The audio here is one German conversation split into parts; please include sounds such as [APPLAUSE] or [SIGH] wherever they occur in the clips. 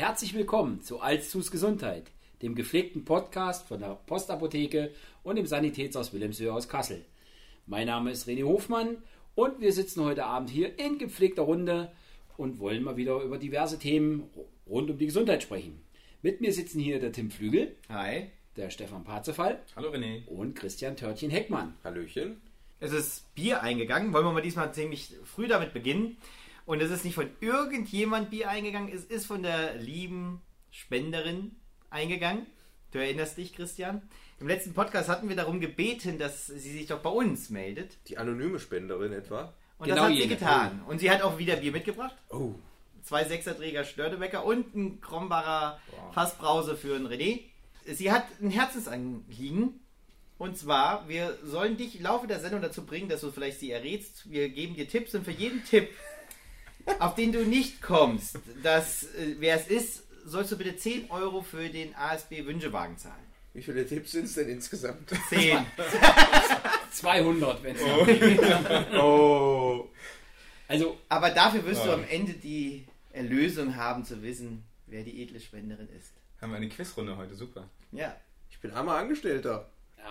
herzlich willkommen zu Alszus Gesundheit, dem gepflegten Podcast von der Postapotheke und dem Sanitätshaus Wilhelmshöhe aus Kassel. Mein Name ist René Hofmann und wir sitzen heute Abend hier in gepflegter Runde und wollen mal wieder über diverse Themen rund um die Gesundheit sprechen. Mit mir sitzen hier der Tim Flügel. Hi. Der Stefan Parzefall. Hallo René. Und Christian Törtchen Heckmann. Hallöchen. Es ist Bier eingegangen. Wollen wir mal diesmal ziemlich früh damit beginnen. Und es ist nicht von irgendjemand Bier eingegangen, es ist von der lieben Spenderin eingegangen. Du erinnerst dich, Christian? Im letzten Podcast hatten wir darum gebeten, dass sie sich doch bei uns meldet. Die anonyme Spenderin etwa. Und Genau das hat sie jene. getan. Und sie hat auch wieder Bier mitgebracht. Oh. Zwei Sechserträger Störtebecker und ein Krombacher Fassbrause für einen René. Sie hat ein Herzensanliegen. Und zwar, wir sollen dich im Laufe der Sendung dazu bringen, dass du vielleicht sie errätst. Wir geben dir Tipps und für jeden Tipp, auf den du nicht kommst, dass, äh, wer es ist, sollst du bitte 10 Euro für den ASB Wünschewagen zahlen. Wie viele Tipps sind es denn insgesamt? 10. 200, [LAUGHS] wenn es [LAUGHS] Oh. Also, Aber dafür wirst du am Ende die Erlösung haben, zu wissen, wer die edle Spenderin ist. Haben wir eine Quizrunde heute, super. Ja. Ich bin armer Angestellter.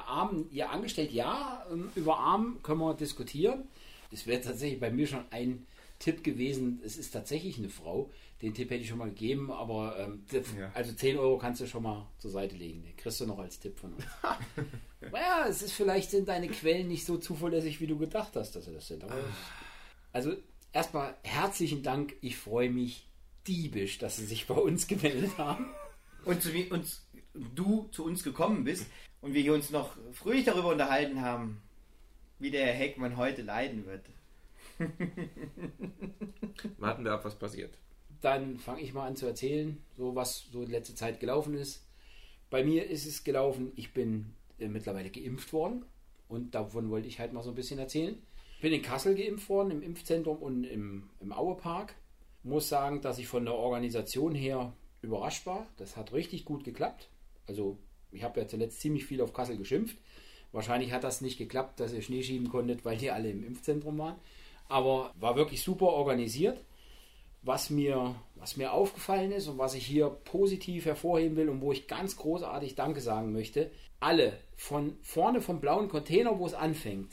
Arm, ja, angestellt, ja. ähm, Über Arm können wir diskutieren. Das wäre tatsächlich bei mir schon ein Tipp gewesen. Es ist tatsächlich eine Frau. Den Tipp hätte ich schon mal gegeben, aber ähm, Ja. also 10 Euro kannst du schon mal zur Seite legen. Den kriegst du noch als Tipp von uns. [LAUGHS] naja, es ist vielleicht sind deine Quellen nicht so zuverlässig, wie du gedacht hast, dass sie das sind. Aber also erstmal herzlichen Dank. Ich freue mich diebisch, dass sie sich bei uns gemeldet haben. und zu uns, du zu uns gekommen bist und wir hier uns noch fröhlich darüber unterhalten haben, wie der Herr Heckmann heute leiden wird. [LAUGHS] Warten wir ab, was passiert. dann fange ich mal an zu erzählen, so was so in letzter Zeit gelaufen ist. Bei mir ist es gelaufen, ich bin äh, mittlerweile geimpft worden und davon wollte ich halt mal so ein bisschen erzählen. Ich bin in Kassel geimpft worden, im Impfzentrum und im, im Auepark. Muss sagen, dass ich von der Organisation her überrascht war. Das hat richtig gut geklappt. Also ich habe ja zuletzt ziemlich viel auf Kassel geschimpft. Wahrscheinlich hat das nicht geklappt, dass ihr Schnee schieben konntet, weil die alle im Impfzentrum waren. Aber war wirklich super organisiert was mir, was mir aufgefallen ist und was ich hier positiv hervorheben will und wo ich ganz großartig Danke sagen möchte, alle von vorne vom blauen Container, wo es anfängt,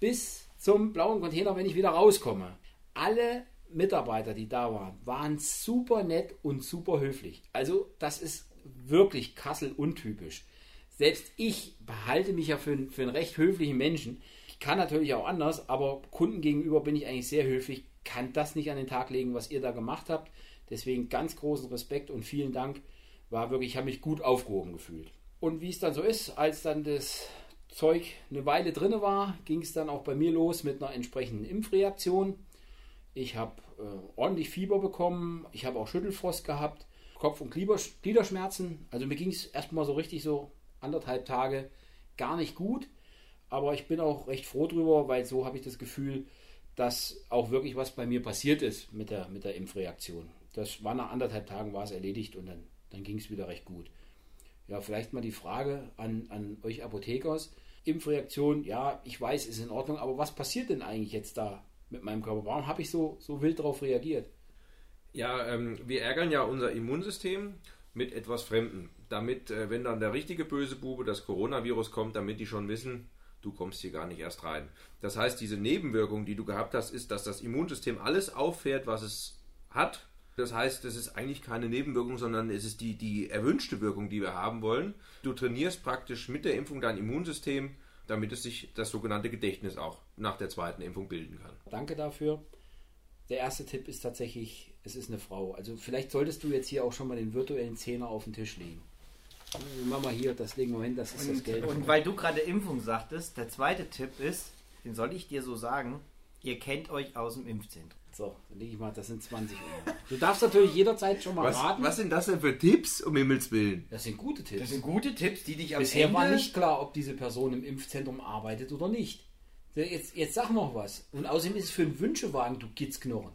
bis zum blauen Container, wenn ich wieder rauskomme, alle Mitarbeiter, die da waren, waren super nett und super höflich. Also das ist wirklich Kassel untypisch. Selbst ich behalte mich ja für, für einen recht höflichen Menschen. Kann natürlich auch anders, aber Kunden gegenüber bin ich eigentlich sehr höflich, kann das nicht an den Tag legen, was ihr da gemacht habt. Deswegen ganz großen Respekt und vielen Dank. War wirklich, ich habe mich gut aufgehoben gefühlt. Und wie es dann so ist, als dann das Zeug eine Weile drinne war, ging es dann auch bei mir los mit einer entsprechenden Impfreaktion. Ich habe äh, ordentlich Fieber bekommen, ich habe auch Schüttelfrost gehabt, Kopf- und Glieder- Gliederschmerzen. Also mir ging es erstmal so richtig so anderthalb Tage gar nicht gut. Aber ich bin auch recht froh drüber, weil so habe ich das Gefühl, dass auch wirklich was bei mir passiert ist mit der, mit der Impfreaktion. Das war nach anderthalb Tagen war es erledigt und dann, dann ging es wieder recht gut. Ja, vielleicht mal die Frage an, an euch Apothekers. Impfreaktion, ja, ich weiß, ist in Ordnung, aber was passiert denn eigentlich jetzt da mit meinem Körper? Warum habe ich so, so wild darauf reagiert? Ja, ähm, wir ärgern ja unser Immunsystem mit etwas Fremden. Damit, äh, wenn dann der richtige böse Bube, das Coronavirus kommt, damit die schon wissen, du kommst hier gar nicht erst rein. Das heißt, diese Nebenwirkung, die du gehabt hast, ist, dass das Immunsystem alles auffährt, was es hat. Das heißt, es ist eigentlich keine Nebenwirkung, sondern es ist die, die erwünschte Wirkung, die wir haben wollen. Du trainierst praktisch mit der Impfung dein Immunsystem, damit es sich das sogenannte Gedächtnis auch nach der zweiten Impfung bilden kann. Danke dafür. Der erste Tipp ist tatsächlich, es ist eine Frau. Also vielleicht solltest du jetzt hier auch schon mal den virtuellen Zehner auf den Tisch legen. Mach mal hier, das legen wir hin, das ist das Und, Geld. und weil du gerade Impfung sagtest, der zweite Tipp ist, den soll ich dir so sagen, ihr kennt euch aus dem Impfzentrum. So, dann lege ich mal, das sind 20 Euro. Du darfst natürlich jederzeit schon mal Was, raten. was sind das denn für Tipps, um Himmels Willen? Das sind gute Tipps. Das sind gute Tipps, die dich am Bisher Ende... war nicht klar, ob diese Person im Impfzentrum arbeitet oder nicht. Jetzt, jetzt sag noch was. Und außerdem ist es für einen Wünschewagen, du Gitzknochen.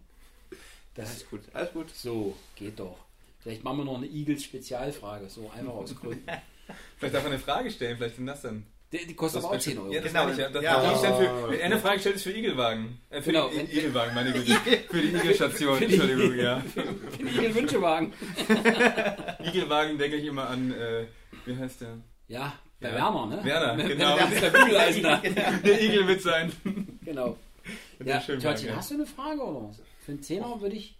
Das ist Gut, alles gut. so, geht doch. Vielleicht machen wir noch eine Igels-Spezialfrage, so einfach aus Gründen. [LAUGHS] Vielleicht darf man eine Frage stellen, vielleicht sind das dann Die, die kostet Das aber auch wird schon- 10 Euro. Ja, das Genau. ich ja. Das, Ja. dann für, wenn eine Frage stellt, ist für Igelwagen. Äh, für Genau. die I- Igelwagen, meine Güte. [LAUGHS] für die Igelstation, Für die- Entschuldigung, ja. [LAUGHS] Für die Wünschewagen. Igelwagen denke ich immer an, äh, wie heißt der? Ja, bei Ja. Werner, ne? Werner, genau. Der Bügeleisen da. Der Igel mit sein. Genau. Ja, Törtchen, hast du eine Frage oder was? Für einen Zehner würde ich.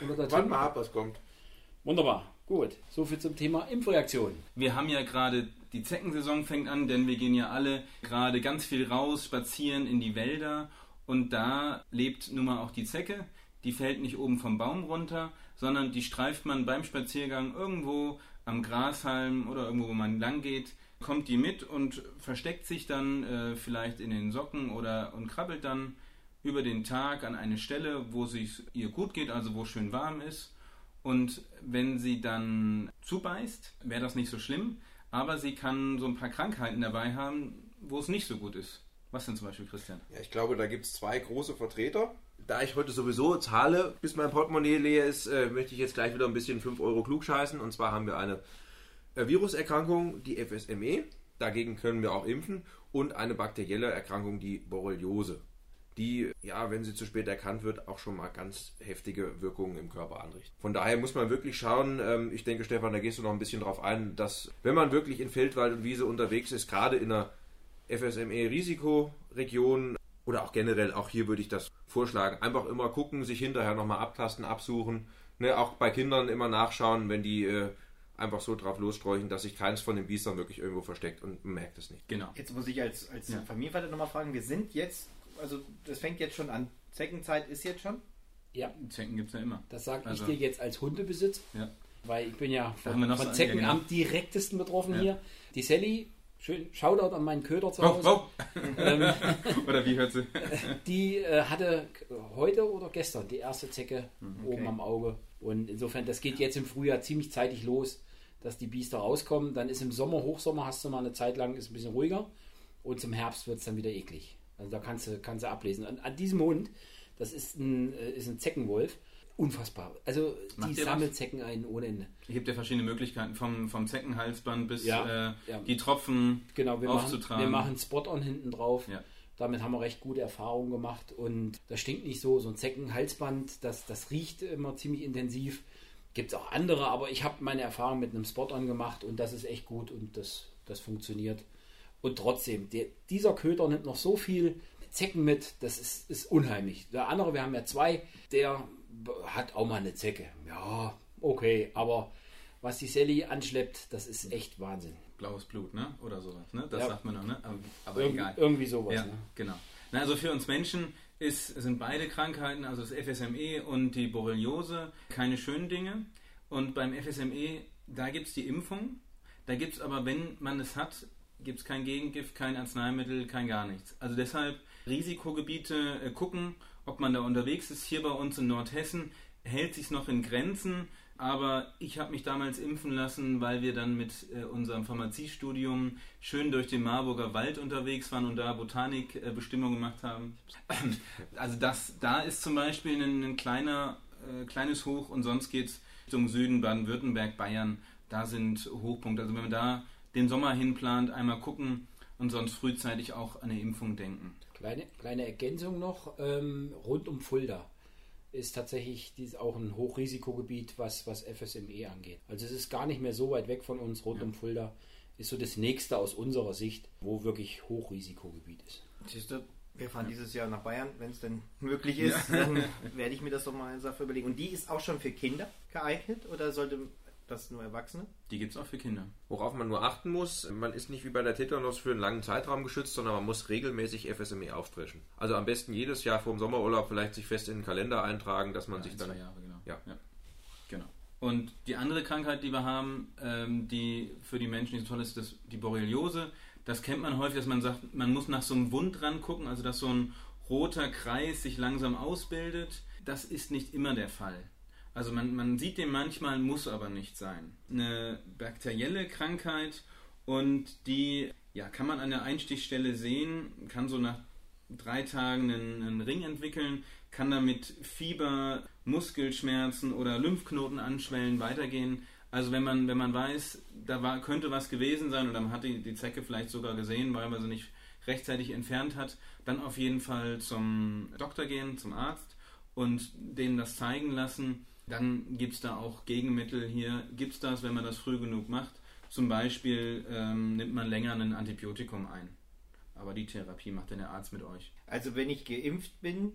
Der Warte mal ab, was kommt. Wunderbar. Gut. So viel zum Thema Impfreaktion. Wir haben ja gerade, die Zeckensaison fängt an, denn wir gehen ja alle gerade ganz viel raus, spazieren in die Wälder und da lebt nun mal auch die Zecke. Die fällt nicht oben vom Baum runter, sondern die streift man beim Spaziergang irgendwo am Grashalm oder irgendwo, wo man lang geht, kommt die mit und versteckt sich dann äh, vielleicht in den Socken oder und krabbelt dann über den Tag an eine Stelle, wo es ihr gut geht, also wo schön warm ist. Und wenn sie dann zubeißt, wäre das nicht so schlimm, aber sie kann so ein paar Krankheiten dabei haben, wo es nicht so gut ist. Was denn zum Beispiel, Christian? Ja, ich glaube, da gibt es zwei große Vertreter. Da ich heute sowieso zahle, bis mein Portemonnaie leer ist, äh, möchte ich jetzt gleich wieder ein bisschen 5 Euro klugscheißen. Und zwar haben wir eine äh, Viruserkrankung, die FSME. Dagegen können wir auch impfen. Und eine bakterielle Erkrankung, die Borreliose. Die, ja, wenn sie zu spät erkannt wird, auch schon mal ganz heftige Wirkungen im Körper anrichtet. Von daher muss man wirklich schauen, ähm, ich denke, Stefan, da gehst du noch ein bisschen drauf ein, dass wenn man wirklich in Feldwald und Wiese unterwegs ist, gerade in einer FSME-Risikoregion oder auch generell, auch hier würde ich das vorschlagen. Einfach immer gucken, sich hinterher nochmal abtasten, absuchen. Ne, auch bei Kindern immer nachschauen, wenn die äh, einfach so drauf lossträuchen, dass sich keins von den Biestern wirklich irgendwo versteckt und man merkt es nicht. Genau. Jetzt muss ich als, als Ja. Familienvater nochmal fragen, wir sind jetzt, also das fängt jetzt schon an. Zeckenzeit ist jetzt schon. Ja, Zecken gibt es ja immer. das sage Also- ich dir jetzt als Hundebesitz, Ja. weil ich bin ja von, noch von so- Zecken am direktesten betroffen Ja. hier. Die Sally, schön Shoutout an meinen Köder zu Oh, Hause. oh. Ähm, [LAUGHS] Oder wie hört sie? [LAUGHS] die äh, hatte heute oder gestern die erste Zecke Mhm, oben am Auge. Und insofern, das geht jetzt im Frühjahr ziemlich zeitig los, dass die Biester rauskommen. Dann ist im Sommer, Hochsommer, hast du mal eine Zeit lang, ist ein bisschen ruhiger. Und zum Herbst wird es dann wieder eklig. Also da kannst du, kannst du ablesen. An, an diesem Hund, das ist ein, äh, ist ein Zeckenwolf, unfassbar. Also Macht die was? sammelt Zecken ein ohne Ende. Es gibt ja verschiedene Möglichkeiten, vom, vom Zeckenhalsband bis Ja, äh, ja. die Tropfen Genau, wir machen, aufzutragen. wir machen Spot-on hinten drauf. Ja. Damit haben wir recht gute Erfahrungen gemacht und das stinkt nicht so. So ein Zeckenhalsband, das, das riecht immer ziemlich intensiv. Gibt es auch andere, aber ich habe meine Erfahrung mit einem Spot-on gemacht und das ist echt gut und das, das funktioniert. Und trotzdem, der, dieser Köter nimmt noch so viel Zecken mit, das ist, ist unheimlich. Der andere, wir haben ja zwei, der hat auch mal eine Zecke. Ja, okay, aber was die Sally anschleppt, das ist echt Wahnsinn. blaues Blut, ne? Oder sowas, ne? Das Ja. sagt man noch, ne? Aber, aber Irg egal. Irgendwie sowas. Ja, Ne? genau. Na, also für uns Menschen ist, sind beide Krankheiten, also das FSME und die Borreliose, keine schönen Dinge. Und beim FSME, da gibt es die Impfung. Da gibt es aber, wenn man es hat, gibt es kein Gegengift, kein Arzneimittel, kein gar nichts. Also deshalb Risikogebiete äh, gucken, ob man da unterwegs ist. Hier bei uns in Nordhessen hält sich noch in Grenzen. Aber ich habe mich damals impfen lassen, weil wir dann mit äh, unserem Pharmaziestudium schön durch den Marburger Wald unterwegs waren und da Botanikbestimmungen gemacht haben. [CLEARS THROAT] Also das, da ist zum Beispiel ein, ein kleiner, äh, kleines Hoch und sonst geht es Richtung Süden, Baden-Württemberg, Bayern. Da sind Hochpunkte. Also wenn man da den Sommer hinplant, einmal gucken und sonst frühzeitig auch an eine Impfung denken. Kleine, kleine Ergänzung noch, ähm, rund um Fulda ist tatsächlich dies auch ein Hochrisikogebiet, was, was FSME angeht. Also es ist gar nicht mehr so weit weg von uns, rund um Fulda ist so das nächste aus unserer Sicht, wo wirklich Hochrisikogebiet ist. Siehst du, wir fahren dieses Jahr nach Bayern, wenn es denn möglich ist. Dann werde ich mir das doch mal Sache überlegen. Und die ist auch schon für Kinder geeignet oder sollte das nur Erwachsene? Die gibt es auch für Kinder. Worauf man nur achten muss, man ist nicht wie bei der Tetanus für einen langen Zeitraum geschützt, sondern man muss regelmäßig FSME auffrischen. Also am besten jedes Jahr vor dem Sommerurlaub vielleicht sich fest in den Kalender eintragen, dass man Ja, sich ein, dann... zwei Jahre, genau. Ja. Genau. Und die andere Krankheit, die wir haben, ähm, die für die Menschen nicht so toll ist, das, die Borreliose. Das kennt man häufig, dass man sagt, man muss nach so einem Wund rangucken, also dass so ein roter Kreis sich langsam ausbildet. Das ist nicht immer der Fall. Also man, man sieht den manchmal, muss aber nicht sein. Eine bakterielle Krankheit und die ja, kann man an der Einstichstelle sehen, kann so nach drei Tagen einen, einen Ring entwickeln, kann damit Fieber, Muskelschmerzen oder Lymphknoten anschwellen weitergehen. Also wenn man, wenn man weiß, da war, könnte was gewesen sein oder man hat die, die Zecke vielleicht sogar gesehen, weil man sie nicht rechtzeitig entfernt hat, dann auf jeden Fall zum Doktor gehen, zum Arzt und denen das zeigen lassen. Dann gibt es da auch Gegenmittel. Hier gibt es das, wenn man das früh genug macht. Zum Beispiel ähm, nimmt man länger ein Antibiotikum ein. Aber die Therapie macht dann der Arzt mit euch. Also wenn ich geimpft bin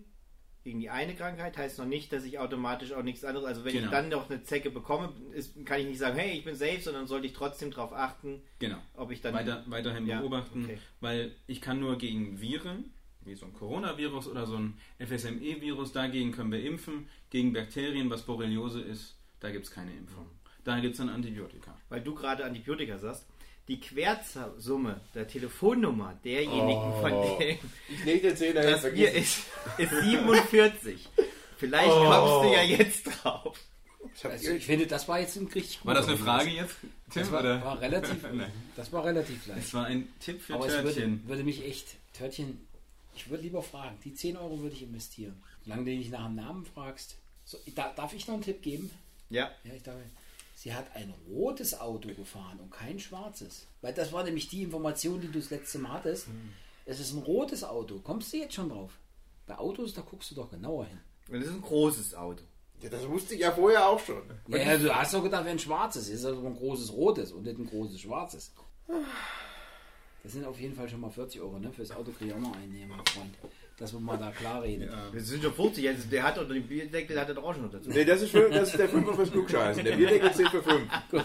gegen die eine Krankheit, heißt noch nicht, dass ich automatisch auch nichts anderes. Also wenn Genau. ich dann noch eine Zecke bekomme, ist, kann ich nicht sagen, hey, ich bin safe, sondern sollte ich trotzdem darauf achten, Genau. ob ich dann Weiter, weiterhin Ja, beobachten, okay. weil ich kann nur gegen Viren, wie so ein Coronavirus oder so ein FSME-Virus, dagegen können wir impfen. Gegen Bakterien, was Borreliose ist, da gibt es keine Impfung. Da gibt es dann Antibiotika. weil du gerade Antibiotika sagst, die Quersumme der Telefonnummer derjenigen, Oh. von denen Ich den Zehner das Bier ist, ist 47. Vielleicht Oh. kommst du ja jetzt drauf. Also ich finde, das war jetzt ein richtig War das guter eine Frage jetzt, Das Tim? war, oder? war relativ, [LAUGHS] das war relativ leicht. Es war ein Tipp für Aber es würde, Törtchen. würde mich echt, Törtchen, ich würde lieber fragen, die 10 Euro würde ich investieren. Solange du nicht nach dem Namen fragst. So, da, darf ich noch einen Tipp geben? Ja, Ja, ich darf. Sie hat ein rotes Auto gefahren und kein schwarzes. Weil das war nämlich die Information, die du das letzte Mal hattest. Es ist ein rotes Auto. Kommst du jetzt schon drauf? Bei Autos, da guckst du doch genauer hin. und das ist ein großes Auto. Ja, das wusste ich ja vorher auch schon. Ja, ja, du hast doch gedacht, wäre ein schwarzes. Ist also ein großes rotes und nicht ein großes schwarzes. Das sind auf jeden Fall schon mal 40 Euro, ne? Fürs Auto kriege ich auch noch einnehmen, Freund. Dass wir mal da klar reden. Ja. Wir sind schon 50, also der hat doch den Bierdeckel, hat er doch auch schon noch dazu. Nee, das ist, für, das ist der Fünfer fürs Klugscheißen. Der Bierdeckel zählt für fünf. Gut.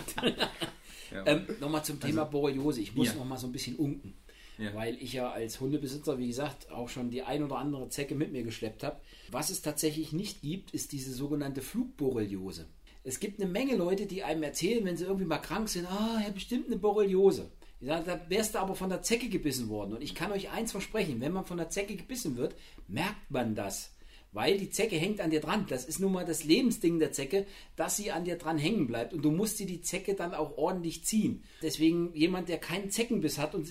Ja. Ähm, Nochmal zum Thema Borreliose. Ich muss Ja. noch mal so ein bisschen unken. Ja. Weil ich ja als Hundebesitzer, wie gesagt, auch schon die ein oder andere Zecke mit mir geschleppt habe. Was es tatsächlich nicht gibt, ist diese sogenannte Flugborreliose. Es gibt eine Menge Leute, die einem erzählen, wenn sie irgendwie mal krank sind, ah, er hat bestimmt eine Borreliose. Sagen, da wärst du aber von der Zecke gebissen worden. Und ich kann euch eins versprechen, wenn man von der Zecke gebissen wird, merkt man das. Weil die Zecke hängt an dir dran. Das ist nun mal das Lebensding der Zecke, dass sie an dir dran hängen bleibt. Und du musst dir die Zecke dann auch ordentlich ziehen. Deswegen jemand, der keinen Zeckenbiss hat und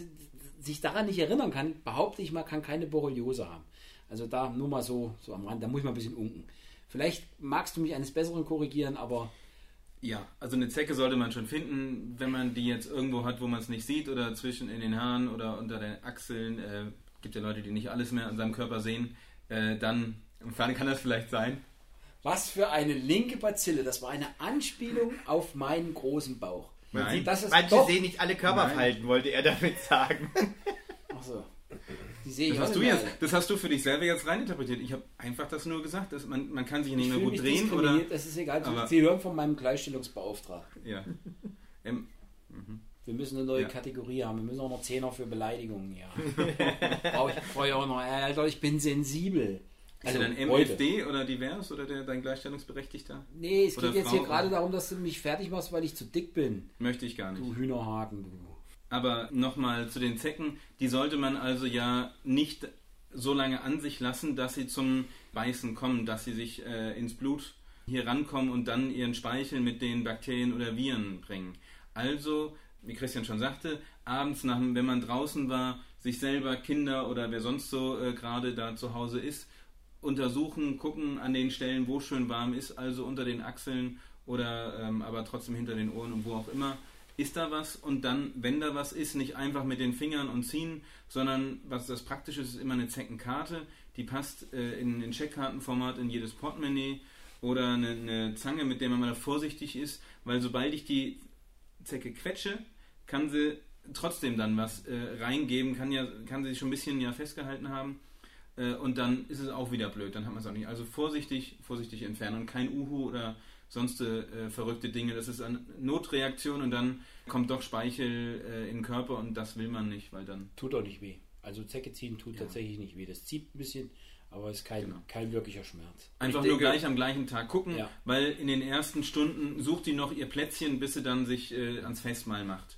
sich daran nicht erinnern kann, behaupte ich mal, kann keine Borreliose haben. Also da nur mal so, so am Rand, da muss ich mal ein bisschen unken. Vielleicht magst du mich eines Besseren korrigieren, aber Ja, also eine Zecke sollte man schon finden, wenn man die jetzt irgendwo hat, wo man es nicht sieht oder zwischen in den Haaren oder unter den Achseln. Äh, gibt ja Leute, die nicht alles mehr an seinem Körper sehen. Äh, dann dann kann das vielleicht sein. was für eine linke Bazille. Das war eine Anspielung auf meinen großen Bauch. Nein. Das ist Manche doch, sehen nicht alle Körperfalten, wollte er damit sagen. Achso. Die sehe ich Das hast, du jetzt, das hast du für dich selber jetzt reininterpretiert. Ich habe einfach das nur gesagt, dass man, man kann sich nicht Ich mehr gut mich drehen oder. Das ist egal. aber- Sie hören von meinem Gleichstellungsbeauftragten. Ja. Ähm, Wir müssen eine neue Ja. Kategorie haben. Wir müssen auch noch Zehner für Beleidigungen. Ja. [LAUGHS] Brauche ich, ich auch noch. Alter, ich bin sensibel. ist er dann Also heute. MFD oder divers oder der, dein Gleichstellungsberechtigter? Nee, es Oder geht jetzt Frau- hier gerade darum, dass du mich fertig machst, weil ich zu dick bin. Möchte ich gar nicht. Du Hühnerhaken, du. Aber nochmal zu den Zecken, die sollte man also ja nicht so lange an sich lassen, dass sie zum Beißen kommen, dass sie sich äh, ins Blut hier rankommen und dann ihren Speichel mit den Bakterien oder Viren bringen. Also, wie Christian schon sagte, abends, nach, wenn man draußen war, sich selber, Kinder oder wer sonst so äh, gerade da zu Hause ist, untersuchen, gucken an den Stellen, wo schön warm ist, also unter den Achseln oder ähm, aber trotzdem hinter den Ohren und wo auch immer. Ist da was? Und dann, wenn da was ist, nicht einfach mit den Fingern und ziehen, sondern was das Praktische ist, ist immer eine Zeckenkarte. Die passt äh, in, in Checkkartenformat in jedes Portemonnaie oder eine, eine Zange, mit der man mal vorsichtig ist, weil sobald ich die Zecke quetsche, kann sie trotzdem dann was äh, reingeben, kann, ja, kann sie schon ein bisschen ja festgehalten haben. Äh, und dann ist es auch wieder blöd, dann hat man es auch nicht. Also vorsichtig, vorsichtig entfernen und kein Uhu oder sonst äh, verrückte Dinge. Das ist eine Notreaktion und dann kommt doch Speichel äh, in den Körper und das will man nicht, weil dann. Tut auch nicht weh. Also Zecke ziehen tut tatsächlich nicht weh. Das zieht ein bisschen, aber ist kein, Genau. kein wirklicher Schmerz. Einfach Ich nur denke- gleich am gleichen Tag gucken, Ja. weil in den ersten Stunden sucht die noch ihr Plätzchen, bis sie dann sich äh, ans Festmahl macht.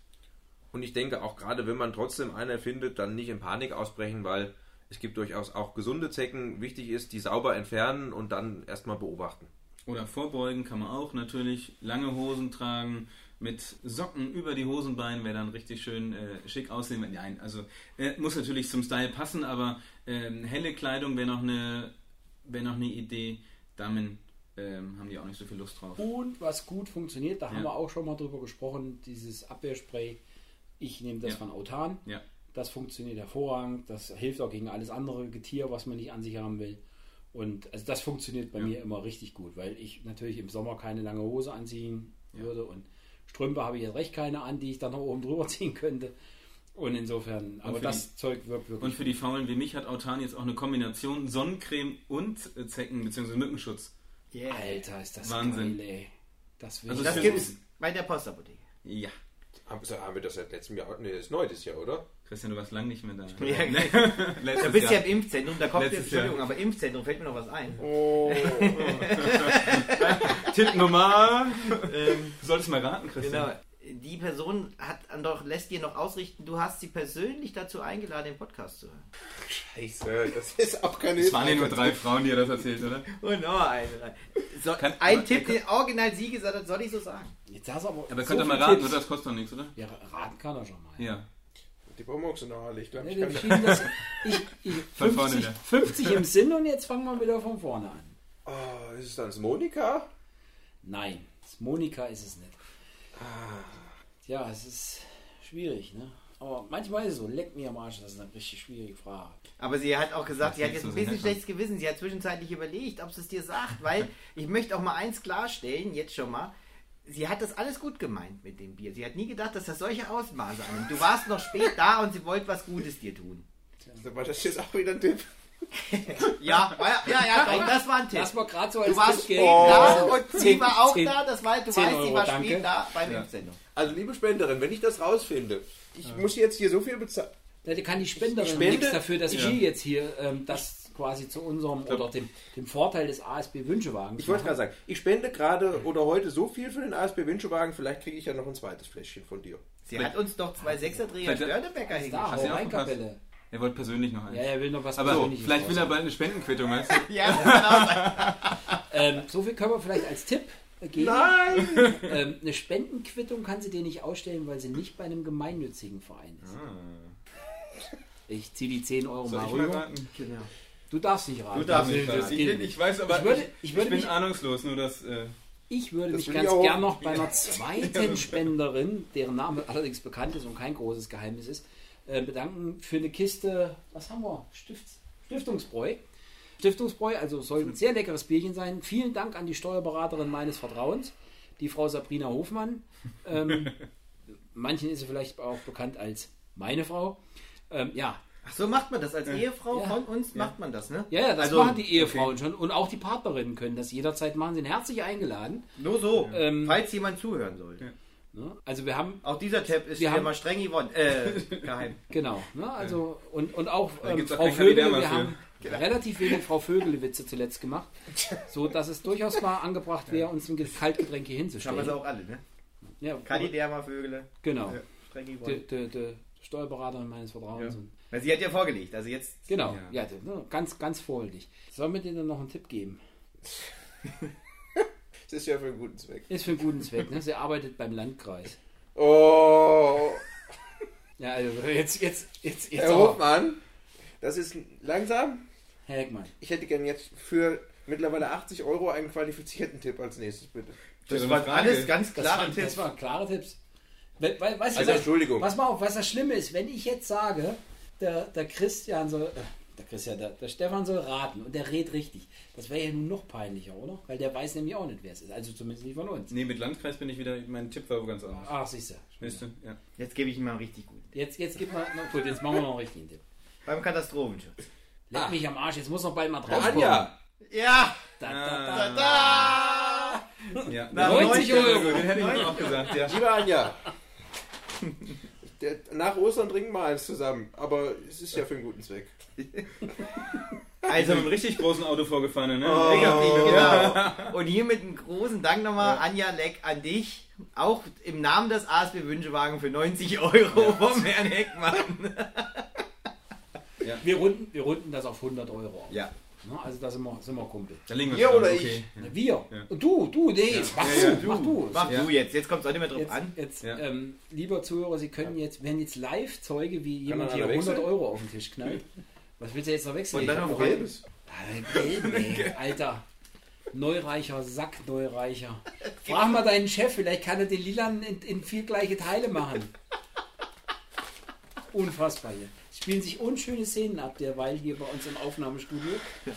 Und ich denke auch gerade, wenn man trotzdem eine findet, dann nicht in Panik ausbrechen, weil es gibt durchaus auch gesunde Zecken. Wichtig ist, die sauber entfernen und dann erstmal beobachten. Oder vorbeugen kann man auch natürlich. Lange Hosen tragen mit Socken über die Hosenbeine wäre dann richtig schön äh, schick aussehen. Nein, also äh, muss natürlich zum Style passen, aber ähm, helle Kleidung wäre noch eine wäre noch eine Idee. Damen ähm, haben die auch nicht so viel Lust drauf. Und was gut funktioniert, da haben Ja. wir auch schon mal drüber gesprochen, dieses Abwehrspray. Ich nehme das Ja. von Autan. Ja. Das funktioniert hervorragend. Das hilft auch gegen alles andere Getier, was man nicht an sich haben will. Und also das funktioniert bei Ja. mir immer richtig gut, weil ich natürlich im Sommer keine lange Hose anziehen würde und Strümpfe habe ich jetzt recht keine an, die ich dann noch oben drüber [LAUGHS] ziehen könnte. Und insofern, aber für das Zeug wirkt wirklich. Und für die Faulen wie mich hat Autan jetzt auch eine Kombination Sonnencreme und äh, Zecken- bzw. Mückenschutz. Yeah. Alter, ist das Wahnsinn. geil, ey. Das will Also Das für- gibt es bei der Postapotheke. Ja. Haben, haben wir das seit letztem Jahr? Nee, das ist neu das Jahr, oder? Christian, du warst lange nicht mehr da. Ja, [LAUGHS] Da bist du ja Jahr. im Impfzentrum, da kommt jetzt, Letztes Jahr. Entschuldigung, aber Impfzentrum fällt mir noch was ein. Oh. [LAUGHS] Tipp Nummer. ähm, du solltest mal raten, Christian. Genau. Die Person hat dann doch, lässt dir noch ausrichten, du hast sie persönlich dazu eingeladen, den Podcast zu hören. Scheiße, das ist auch keine Es waren ja nur drei Frauen, die er das erzählt, oder? Und noch eine. So, Kann- ein aber- Tipp, den original sie gesagt hat, soll ich so sagen. Jetzt hast du aber. Aber so könnt ihr mal raten, oder? Das kostet doch nichts, oder? Ja, raten kann er schon mal. Ja. Die Bomox noch Ich glaube, Ja, ich wir kann das, [LAUGHS] ich, ich, Von 50, vorne wieder. 50 im [LAUGHS] Sinn und jetzt fangen wir wieder von vorne an. Oh, ist es dann das Monika? Nein, das Monika ist es nicht. Ah. Ja, es ist schwierig, ne? Aber manchmal ist es so, leck mir am Arsch, das ist eine richtig schwierige Frage. Aber sie hat auch gesagt, Das sie hat jetzt so ein bisschen schlechtes Gewissen. Sie hat zwischenzeitlich überlegt, ob sie es dir sagt, weil [LAUGHS] ich möchte auch mal eins klarstellen, jetzt schon mal. Sie hat das alles gut gemeint mit dem Bier. Sie hat nie gedacht, dass das solche Ausmaße annimmt. Du warst noch spät da und sie wollte was Gutes dir tun. War das jetzt auch wieder ein Tipp? [LAUGHS] Ja, ja, ja, ja das war ein Tipp. Lass mal gerade so als Du warst Tipp spät geben. da Oh, und sie war auch zehn- da. Das war, du 10 weißt, sie war danke. spät da beim Ja. Impfsendung. Also, liebe Spenderin, wenn ich das rausfinde, ich muss jetzt hier so viel bezahlen. Da kann die Spenderin Ich spende- nichts dafür, dass Ja. wir jetzt hier ähm, das quasi zu unserem oder dem, dem Vorteil des ASB Wünschewagens Ich wollte gerade sagen, ich spende gerade oder heute so viel für den ASB Winschewagen, vielleicht kriege ich ja noch ein zweites Fläschchen von dir. Sie hat uns doch zwei Vielleicht- Störtebecker Da, hingeschickt. Ja Rheinkapelle. Er wollte persönlich noch eins. Ja, er will noch was Aber Persönliches vielleicht will er bald eine Spendenquittung, weißt du? [LAUGHS] Ja, genau. [LAUGHS] ähm, So viel können wir vielleicht als Tipp geben. Nein! [LAUGHS] Ähm, eine Spendenquittung kann sie dir nicht ausstellen, weil sie nicht bei einem gemeinnützigen Verein ist. Ich ziehe die 10 Euro Soll mal ich mal rüber. raten? genau. Du darfst nicht raten. Du darfst nicht raten. Ich, ich weiß aber, Ich würde- ich, ich würde bin mich- ahnungslos, nur dass... Äh, Ich würde Das mich ganz ich gern noch bei einer [LAUGHS] zweiten Spenderin, deren Name allerdings bekannt ist und kein großes Geheimnis ist, äh, bedanken für eine Kiste, was haben wir? Stift, Stiftungsbräu. Stiftungsbräu, also soll ein sehr leckeres Bierchen sein. Vielen Dank an die Steuerberaterin meines Vertrauens, die Frau Sabrina Hofmann. Ähm, [LAUGHS] manchen ist sie vielleicht auch bekannt als meine Frau. Ähm, ja, Ach so macht man das als Ehefrau Ja. von uns, macht man das, ne? ja, ja, das Also, machen die Ehefrauen schon und auch die Partnerinnen können das jederzeit machen, sind herzlich eingeladen. Nur so, Ähm, falls jemand zuhören sollte. Ne? Also wir haben Auch dieser Tab ist Wir wieder haben- mal streng gewonnen. Äh, [LAUGHS] geheim. Genau, ne? also und, und auch ähm, auch Frau Vögele, Kandidat wir haben relativ wenig Frau Vögele-Witze zuletzt gemacht, [LAUGHS] so dass es durchaus mal angebracht wäre, uns ein Ge- Kaltgetränk hier Haben wir hinzustellen. sie auch alle, ne? Ja, Kandidater Vögele. genau. Ja, streng die Steuerberaterin meines Vertrauens. Ja. Und, Na, sie hat ja vorgelegt, also jetzt. genau, Ja. ja, ne, ganz, ganz vorbildlich. Sollen wir dir dann noch einen Tipp geben? [LAUGHS] Das ist ja für einen guten Zweck. Ist für einen guten Zweck, ne? Sie arbeitet beim Landkreis. Oh, Ja, also jetzt, jetzt, jetzt, jetzt. Herr. Hofmann, das ist langsam. Herr Heckmann. Ich hätte gern jetzt für mittlerweile 80 Euro einen qualifizierten Tipp als nächstes, bitte. Das Ja, war eine Frage. alles ganz Das, klare waren, Tipps. das waren klare Tipps. We, we, weißt du, Also, was- Entschuldigung. Pass mal auf, was das Schlimme ist, wenn ich jetzt sage, der, der Christian soll, äh, der Christian, der, der Stefan soll raten und der redet richtig. Das wäre ja nun noch peinlicher, oder? Weil der weiß nämlich auch nicht, wer es ist. Also zumindest nicht von uns. nee, mit Landkreis bin ich wieder, mein Tipp war wo ganz anders. Ach, siehst du. Du? Ja. Jetzt gebe ich ihm mal richtig gut. Jetzt, jetzt gib mal, na gut, jetzt machen wir noch einen richtigen Tipp. Beim Katastrophenschutz. Leck Ah. mich am Arsch, jetzt muss noch bald mal drauf kommen. Anja, Ja! Da, Ah. da, da. Da! Ja. Na, 90 Ja, Euro. gut, Den hätte ich auch gesagt, ja. liebe Anja. Der, nach Ostern trinken wir eins zusammen, aber es ist ja für einen guten Zweck. [LAUGHS] Also mit einem richtig großen Auto vorgefahren, ne? Oh. Genau. [LAUGHS] Und hiermit einen großen Dank nochmal, Anja Leck, an dich. Auch im Namen des ASB Wünschewagen für 90 Euro vom Herrn Heckmann. Wir, runden, wir runden das auf 100 Euro. auf. Ja. Ne, Also da sind wir, sind wir Kumpel. Da liegen wir Ihr oder okay. Na, Wir. Ja. Und du, du, nee, mach Ja, du, ja, mach du. Mach Ja. du jetzt, jetzt kommt es auch nicht mehr drauf Jetzt, an. jetzt Ja. ähm, lieber Zuhörer, Sie können jetzt, werden jetzt live Zeuge, wie jemand man hier einer 100 wechseln? Euro auf den Tisch knallt. [LAUGHS] Was willst du jetzt noch wechseln? Und dann Ich noch noch gelbes. Gelb, ey, [LAUGHS] Alter. Neureicher, Sack Neureicher. [LAUGHS] Frag mal deinen Chef, vielleicht kann er den Lilan in, in vier gleiche Teile machen. Unfassbar hier. Spielen sich unschöne Szenen ab, derweil hier bei uns im Aufnahmestudio. [LAUGHS]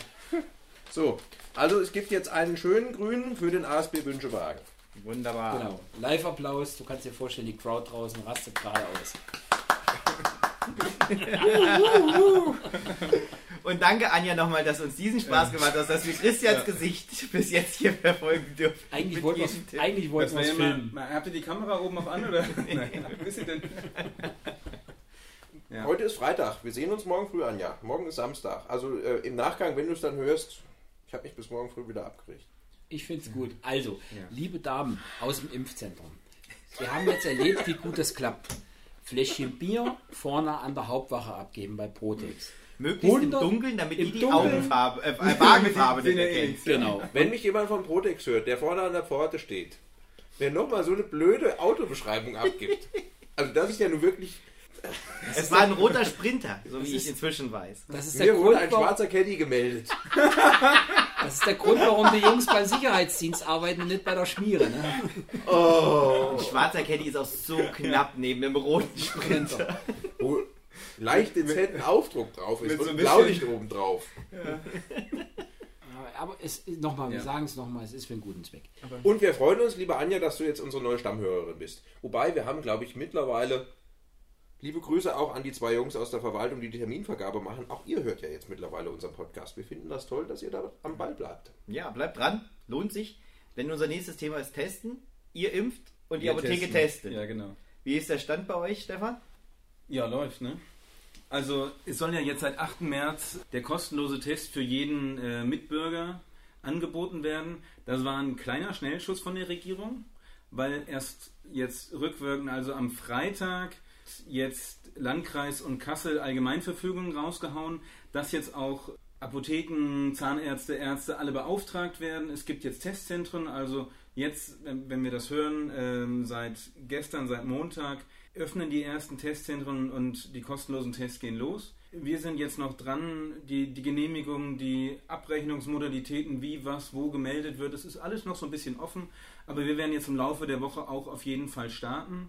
So, also es gibt jetzt einen schönen grünen für den ASB Wünschewagen. Wunderbar. Genau. Live-Applaus. Du kannst dir vorstellen, die Crowd draußen rastet gerade aus. [LAUGHS] Und danke, Anja, nochmal, dass du uns diesen Spaß gemacht hast, dass wir Christians Gesicht bis jetzt hier verfolgen dürfen. Eigentlich wollten wir es filmen. mal, habt ihr die Kamera oben auf an oder? [LAUGHS] Nein. Wisst ihr denn? Ja. Heute ist Freitag. Wir sehen uns morgen früh an, ja. Morgen ist Samstag. Also äh, im Nachgang, wenn du es dann hörst, ich habe mich bis morgen früh wieder abgerichtet. Ich finde es gut. Also, Ja. liebe Damen aus dem Impfzentrum, wir haben jetzt erlebt, wie gut das klappt. Fläschchen Bier vorne an der Hauptwache abgeben bei Protex. Möglichst im 100 Dunkeln, damit im die die Dunkeln. Augenfarbe, äh, äh, Wagenfarbe nicht nichts. Genau. Wenn mich jemand von Protex hört, der vorne an der Pforte steht, der nochmal so eine blöde Autobeschreibung abgibt. Also das ist ja nun wirklich... Es war ein roter Sprinter, so wie ich inzwischen weiß. Das ist, der Mir Grund, wurde ein schwarzer Caddy gemeldet. [LAUGHS] das ist der Grund, warum die Jungs beim Sicherheitsdienst arbeiten und nicht bei der Schmiere. Ne? Ein schwarzer Caddy ist auch so knapp neben dem roten Sprinter. [LAUGHS] Wo leicht dezenten Aufdruck drauf ist mit so und bisschen- Blaulicht oben drauf. Aber es nochmal, wir Ja. sagen es nochmal, es ist für einen guten Zweck. Und wir freuen uns, liebe Anja, dass du jetzt unsere neue Stammhörerin bist. Wobei, wir haben, glaube ich, mittlerweile liebe Grüße auch an die zwei Jungs aus der Verwaltung, die die Terminvergabe machen. Auch ihr hört ja jetzt mittlerweile unseren Podcast. Wir finden das toll, dass ihr da am Ball bleibt. Ja, bleibt dran, lohnt sich. Denn unser nächstes Thema ist Testen. Ihr impft und die Wir Apotheke testen. testet. Ja, genau. Wie ist der Stand bei euch, Stefan? Ja, läuft, ne? Also es soll ja jetzt seit 8. März der kostenlose Test für jeden äh, Mitbürger angeboten werden. Das war ein kleiner Schnellschuss von der Regierung, weil erst jetzt rückwirkend, also am Freitag, jetzt Landkreis und Kassel Allgemeinverfügungen rausgehauen, dass jetzt auch Apotheken, Zahnärzte, Ärzte alle beauftragt werden. Es gibt jetzt Testzentren, also jetzt, wenn wir das hören, ähm, seit gestern, seit Montag, öffnen die ersten Testzentren und die kostenlosen Tests gehen los. Wir sind jetzt noch dran, die, die Genehmigung, die Abrechnungsmodalitäten, wie, was, wo gemeldet wird, das ist alles noch so ein bisschen offen, aber wir werden jetzt im Laufe der Woche auch auf jeden Fall starten.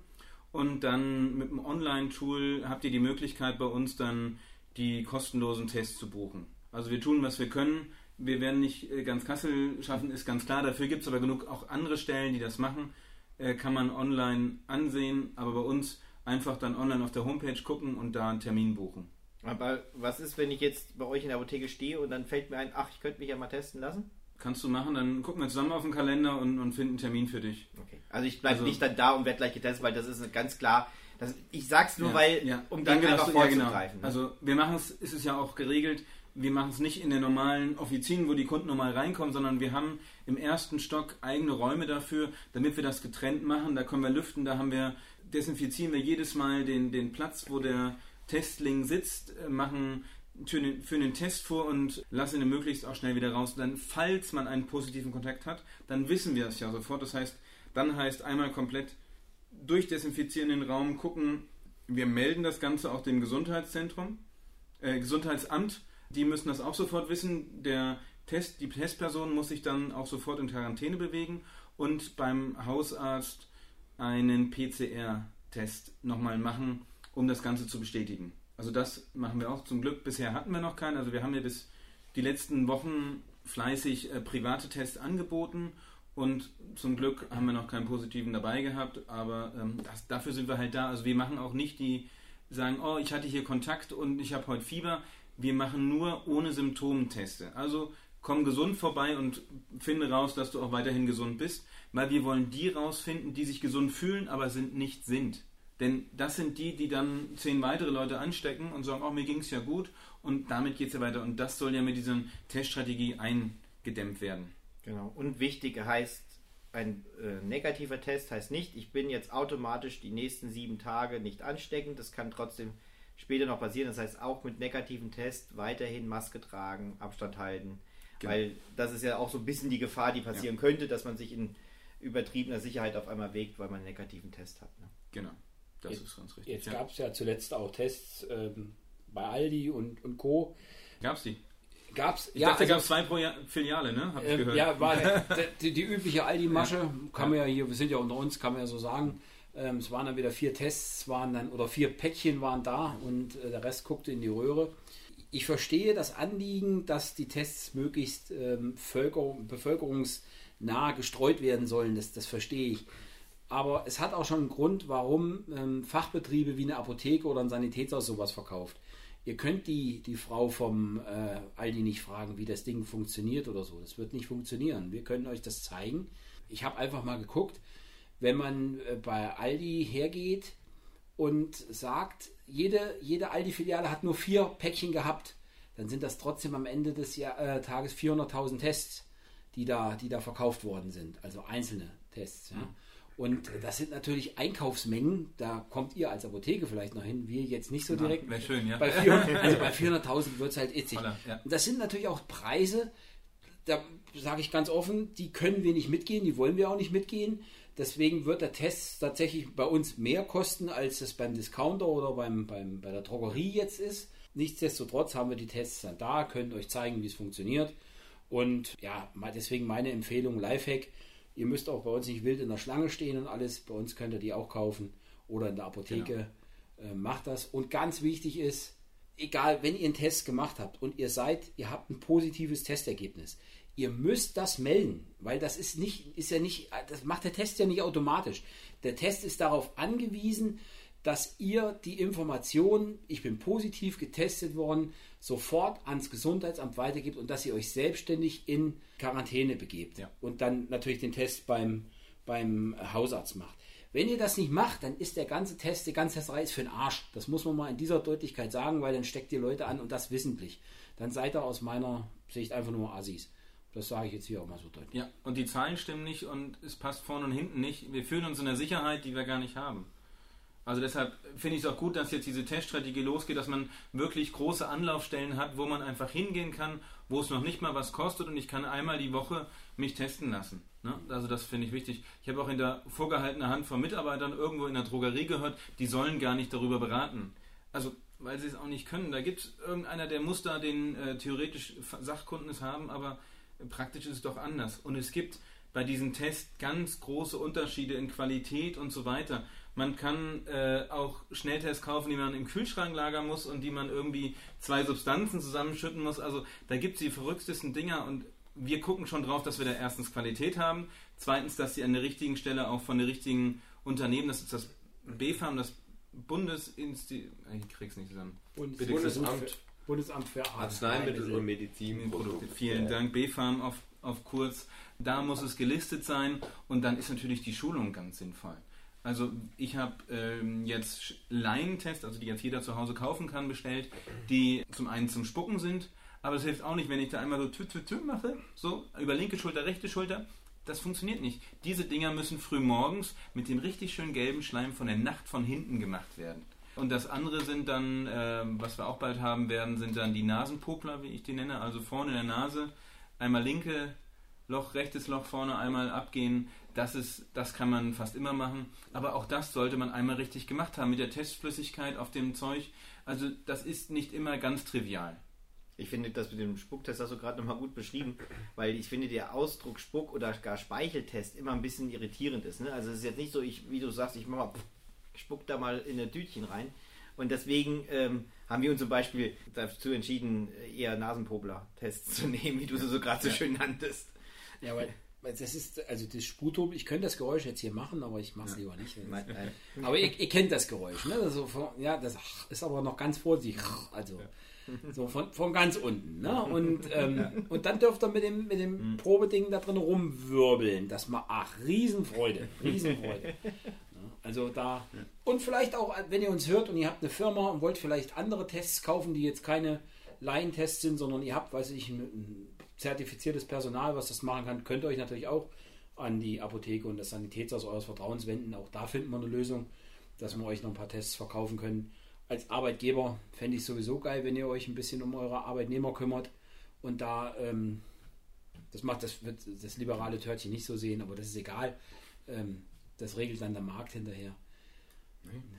Und dann mit dem Online-Tool habt ihr die Möglichkeit bei uns dann die kostenlosen Tests zu buchen. Also wir tun, was wir können. Wir werden nicht äh, ganz Kassel schaffen, ist ganz klar. Dafür gibt es aber genug auch andere Stellen, die das machen. Äh, Kann man online ansehen, aber bei uns einfach dann online auf der Homepage gucken und da einen Termin buchen. Aber was ist, wenn ich jetzt bei euch in der Apotheke stehe und dann fällt mir ein, ach, ich könnte mich ja mal testen lassen? Kannst du machen, dann gucken wir zusammen auf den Kalender und, und finden einen Termin für dich. Okay. Also ich bleibe Also- nicht dann da und werde gleich getestet, weil das ist ganz klar. Das, ich sag's nur, Ja, weil, ja. um Danke, dann einfach du- ja, genau. vorzugreifen. ne? Also wir machen es, ist es ja auch geregelt, wir machen es nicht in den normalen Offizien, wo die Kunden normal reinkommen, sondern wir haben im ersten Stock eigene Räume dafür, damit wir das getrennt machen. Da können wir lüften, da haben wir, desinfizieren wir jedes Mal den, den Platz, wo der Testling sitzt, äh, machen für den, für den Test vor und lassen ihn möglichst auch schnell wieder raus. Dann, falls man einen positiven Kontakt hat, dann wissen wir es ja sofort. Das heißt, dann heißt einmal komplett durchdesinfizieren den Raum, gucken, wir melden das Ganze auch dem Gesundheitszentrum, äh, Gesundheitsamt, die müssen das auch sofort wissen. Der Test, die Testperson muss sich dann auch sofort in Quarantäne bewegen und beim Hausarzt einen PCR-Test nochmal machen, um das Ganze zu bestätigen. Also das machen wir auch zum Glück. Bisher hatten wir noch keinen. Also wir haben ja bis die letzten Wochen fleißig äh, private Tests angeboten und zum Glück haben wir noch keinen positiven dabei gehabt, aber ähm, das, dafür sind wir halt da. Also wir machen auch nicht die, sagen, oh, ich hatte hier Kontakt und ich habe heute Fieber. Wir machen nur ohne Symptomteste. Also komm gesund vorbei und finde raus, dass du auch weiterhin gesund bist, weil wir wollen die rausfinden, die sich gesund fühlen, aber sind nicht sind. Denn das sind die, die dann zehn weitere Leute anstecken und sagen, oh, mir ging es ja gut und damit geht es ja weiter. Und das soll ja mit dieser Teststrategie eingedämmt werden. Genau. Und wichtig heißt, ein äh, negativer Test heißt nicht, ich bin jetzt automatisch die nächsten sieben Tage nicht ansteckend. Das kann trotzdem später noch passieren. Das heißt, auch mit negativen Test weiterhin Maske tragen, Abstand halten. Genau. Weil das ist ja auch so ein bisschen die Gefahr, die passieren könnte, dass man sich in übertriebener Sicherheit auf einmal wägt, weil man einen negativen Test hat. Ne? Genau. Das Jetzt- ist ganz richtig. Jetzt gab es ja zuletzt auch Tests ähm, bei Aldi und, und Co. Gab's die? Gab's, Ich ja, dachte, also- gab es zwei pro Filiale, ne? Hab ich Ähm, gehört. ja, war [LAUGHS] die, die übliche Aldi-Masche, kann man ja hier, wir sind ja unter uns, kann man ja so sagen. Ähm, es waren dann wieder vier Tests, waren dann, oder vier Päckchen waren da und äh, der Rest guckte in die Röhre. Ich verstehe das Anliegen, dass die Tests möglichst ähm, Völker, bevölkerungsnah gestreut werden sollen. Das, das verstehe ich. Aber es hat auch schon einen Grund, warum ähm, Fachbetriebe wie eine Apotheke oder ein Sanitätshaus sowas verkauft. Ihr könnt die, die Frau vom äh, Aldi nicht fragen, wie das Ding funktioniert oder so. Das wird nicht funktionieren. Wir können euch das zeigen. Ich habe einfach mal geguckt, wenn man äh, bei Aldi hergeht und sagt, jede, jede Aldi-Filiale hat nur vier Päckchen gehabt, dann sind das trotzdem am Ende des Jahr, äh, Tages 400.000 Tests, die da, die da verkauft worden sind. Also einzelne Tests. Ja. Und das sind natürlich Einkaufsmengen, da kommt ihr als Apotheke vielleicht noch hin, wir jetzt nicht so direkt. Wäre schön, ja. Bei 400 [LAUGHS] also bei 400.000 wird es halt itzig. Voller, ja. Das sind natürlich auch Preise, da sage ich ganz offen, die können wir nicht mitgehen, die wollen wir auch nicht mitgehen. Deswegen wird der Test tatsächlich bei uns mehr kosten, als es beim Discounter oder beim, beim, bei der Drogerie jetzt ist. Nichtsdestotrotz haben wir die Tests dann da, können euch zeigen, wie es funktioniert. Und ja, deswegen meine Empfehlung, Lifehack. Ihr müsst auch bei uns nicht wild in der Schlange stehen und alles. Bei uns könnt ihr die auch kaufen oder in der Apotheke. Äh, macht das. Und ganz wichtig ist, egal, wenn ihr einen Test gemacht habt und ihr seid, ihr habt ein positives Testergebnis, ihr müsst das melden, weil das ist nicht, ist ja nicht, das macht der Test ja nicht automatisch. Der Test ist darauf angewiesen, dass ihr die Information, ich bin positiv getestet worden, sofort ans Gesundheitsamt weitergibt und dass ihr euch selbstständig in Quarantäne begebt Ja. und dann natürlich den Test beim, beim Hausarzt macht. Wenn ihr das nicht macht, dann ist der ganze Test, die ganze Testerei ist für den Arsch. Das muss man mal in dieser Deutlichkeit sagen, weil dann steckt ihr Leute an und das wissentlich. Dann seid ihr aus meiner Sicht einfach nur Assis. Das sage ich jetzt hier auch mal so deutlich. Ja, und die Zahlen stimmen nicht und es passt vorne und hinten nicht. Wir fühlen uns in einer Sicherheit, die wir gar nicht haben. Also deshalb finde ich es auch gut, dass jetzt diese Teststrategie losgeht, dass man wirklich große Anlaufstellen hat, wo man einfach hingehen kann, wo es noch nicht mal was kostet und ich kann einmal die Woche mich testen lassen. Ne? Also das finde ich wichtig. Ich habe auch in der vorgehaltenen Hand von Mitarbeitern irgendwo in der Drogerie gehört, die sollen gar nicht darüber beraten. Also weil sie es auch nicht können. Da gibt es irgendeiner, der muss da den äh, theoretisch Sachkundenes haben, aber praktisch ist es doch anders. Und es gibt bei diesem Test ganz große Unterschiede in Qualität und so weiter. Man kann äh, auch Schnelltests kaufen, die man im Kühlschrank lagern muss und die man irgendwie zwei Substanzen zusammenschütten muss. Also da gibt es die verrücktesten Dinger und wir gucken schon drauf, dass wir da erstens Qualität haben, zweitens, dass sie an der richtigen Stelle auch von den richtigen Unternehmen, das ist das BfArM, das Bundesinstitut, ich krieg's nicht zusammen. Bundes Bitte, Bundesamt Bundesamt für Arzneimittel und Medizinprodukte. Vielen Dank, BfArM auf, auf kurz. Da muss es gelistet sein und dann ist natürlich die Schulung ganz sinnvoll. Also ich habe ähm, jetzt Laientests, also die jetzt jeder zu Hause kaufen kann, bestellt, die zum einen zum Spucken sind, aber es hilft auch nicht, wenn ich da einmal so tü tü tü mache, so über linke Schulter, rechte Schulter. Das funktioniert nicht. Diese Dinger müssen früh morgens mit dem richtig schön gelben Schleim von der Nacht von hinten gemacht werden. Und das andere sind dann, ähm, was wir auch bald haben werden, sind dann die Nasenpopler, wie ich die nenne, also vorne in der Nase, einmal linke Loch, rechtes Loch vorne einmal abgehen. Das ist, das kann man fast immer machen. Aber auch das sollte man einmal richtig gemacht haben mit der Testflüssigkeit auf dem Zeug. Also das ist nicht immer ganz trivial. Ich finde das mit dem Spucktest hast du gerade nochmal gut beschrieben, weil ich finde, der Ausdruck Spuck- oder gar Speicheltest immer ein bisschen irritierend ist. Ne? Also es ist jetzt nicht so, ich, wie du sagst, ich mach mal, spuck da mal in ein Tütchen rein. Und deswegen ähm, haben wir uns zum Beispiel dazu entschieden, eher Nasenpopler-Tests zu [LAUGHS] nehmen, wie du sie so gerade so schön nanntest. Ja, weil, weil das ist, also das Sputum, ich könnte das Geräusch jetzt hier machen, aber ich mache es lieber nicht. Nein, nein. Aber ihr, ihr kennt das Geräusch, ne? Das ist so von, ja, das ist aber noch ganz vorsichtig. Also so von, von ganz unten. Ne? Und, [LAUGHS] ähm, und dann dürft ihr mit dem, mit dem Probeding da drin rumwirbeln. Das macht, ach, Riesenfreude. Riesenfreude. Ja, [LAUGHS] Also da. Und vielleicht auch, wenn ihr uns hört und ihr habt eine Firma und wollt vielleicht andere Tests kaufen, die jetzt keine Laientests sind, sondern ihr habt, weiß ich, ein, ein zertifiziertes Personal, was das machen kann, könnt ihr euch natürlich auch an die Apotheke und das Sanitätshaus eures Vertrauens wenden. Auch da finden wir eine Lösung, dass wir euch noch ein paar Tests verkaufen können. Als Arbeitgeber fände ich sowieso geil, wenn ihr euch ein bisschen um eure Arbeitnehmer kümmert und da, ähm, das macht das, wird das liberale Törtchen nicht so sehen, aber das ist egal. Ähm, das regelt dann der Markt hinterher.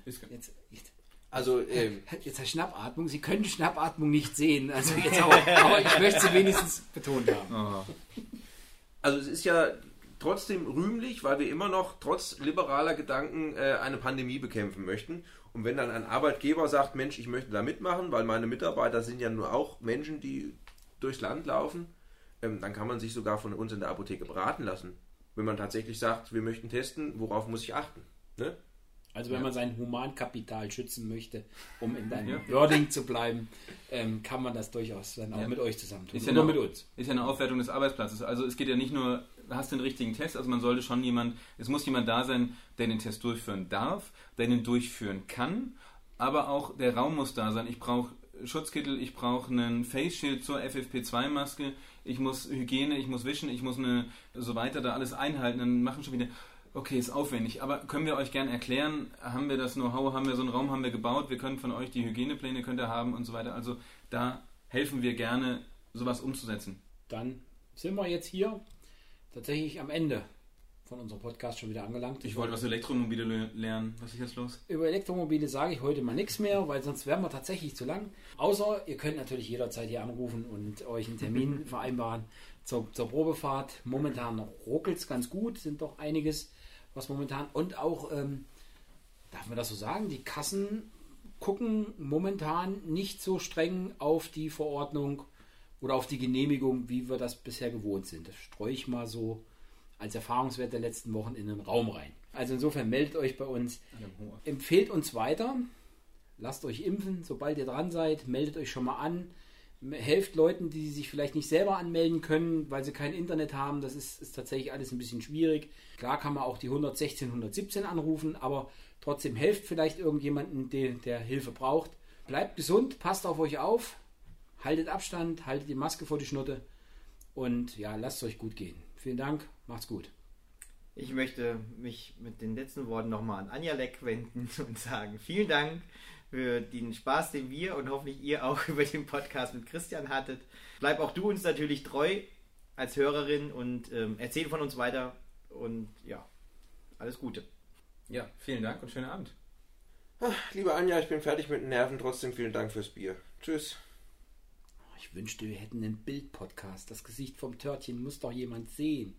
Ist, Jetzt, jetzt, Also, ähm, Jetzt Schnappatmung. Sie können Schnappatmung nicht sehen. Also [LAUGHS] jetzt aber, aber ich möchte sie wenigstens betont haben. Oh. also es ist ja trotzdem rühmlich, weil wir immer noch trotz liberaler Gedanken äh, eine Pandemie bekämpfen möchten. Und wenn dann ein Arbeitgeber sagt, Mensch, ich möchte da mitmachen, weil meine Mitarbeiter sind ja nur auch Menschen, die durchs Land laufen, ähm, dann kann man sich sogar von uns in der Apotheke beraten lassen. Wenn man tatsächlich sagt, wir möchten testen, worauf muss ich achten? Ne? Also wenn man sein Humankapital schützen möchte, um in deinem Ja. Wording zu bleiben, ähm, kann man das durchaus dann auch Ja. mit euch zusammen tun. Ist ja, eine, mit uns. ist ja eine Aufwertung des Arbeitsplatzes. Also es geht ja nicht nur, hast du den richtigen Test, also man sollte schon jemand, es muss jemand da sein, der den Test durchführen darf, der den durchführen kann, aber auch der Raum muss da sein. Ich brauche Schutzkittel, ich brauche einen Face Shield zur FFP2-Maske, ich muss Hygiene, ich muss wischen, ich muss eine, so weiter da alles einhalten. Dann machen schon wieder, okay, ist aufwendig, aber können wir euch gerne erklären, haben wir das Know-how, haben wir so einen Raum, haben wir gebaut, wir können von euch die Hygienepläne könnt ihr haben und so weiter. Also da helfen wir gerne, sowas umzusetzen. Dann sind wir jetzt hier tatsächlich am Ende von unserem Podcast schon wieder angelangt. Ich wollte was Elektromobile le- lernen. Was ist jetzt los? Über Elektromobile sage ich heute mal nichts mehr, weil sonst wären wir tatsächlich zu lang. Außer ihr könnt natürlich jederzeit hier anrufen und euch einen Termin [LAUGHS] vereinbaren zur, zur Probefahrt. Momentan ruckelt es ganz gut, sind doch einiges, was momentan und auch, ähm, darf man das so sagen, die Kassen gucken momentan nicht so streng auf die Verordnung oder auf die Genehmigung, wie wir das bisher gewohnt sind. Das streue ich mal so als Erfahrungswert der letzten Wochen in den Raum rein. Also insofern meldet euch bei uns, empfehlt uns weiter, lasst euch impfen, sobald ihr dran seid, meldet euch schon mal an, helft Leuten, die sich vielleicht nicht selber anmelden können, weil sie kein Internet haben. Das ist, ist tatsächlich alles ein bisschen schwierig. Klar kann man auch die 116, 117 anrufen, aber trotzdem helft vielleicht irgendjemanden, der, der Hilfe braucht. Bleibt gesund, passt auf euch auf, haltet Abstand, haltet die Maske vor die Schnutte und ja, lasst es euch gut gehen. Vielen Dank, macht's gut. Ich möchte mich mit den letzten Worten nochmal an Anja Leck wenden [LAUGHS] und sagen, vielen Dank für den Spaß, den wir und hoffentlich ihr auch [LAUGHS] über den Podcast mit Christian hattet. Bleib auch du uns natürlich treu als Hörerin und ähm, erzähl von uns weiter und ja, alles Gute. Ja, vielen Dank und schönen Abend. Liebe Anja, ich bin fertig mit den Nerven. Trotzdem vielen Dank fürs Bier. Tschüss. Ich wünschte, wir hätten einen Bild-Podcast. Das Gesicht vom Törtchen muss doch jemand sehen.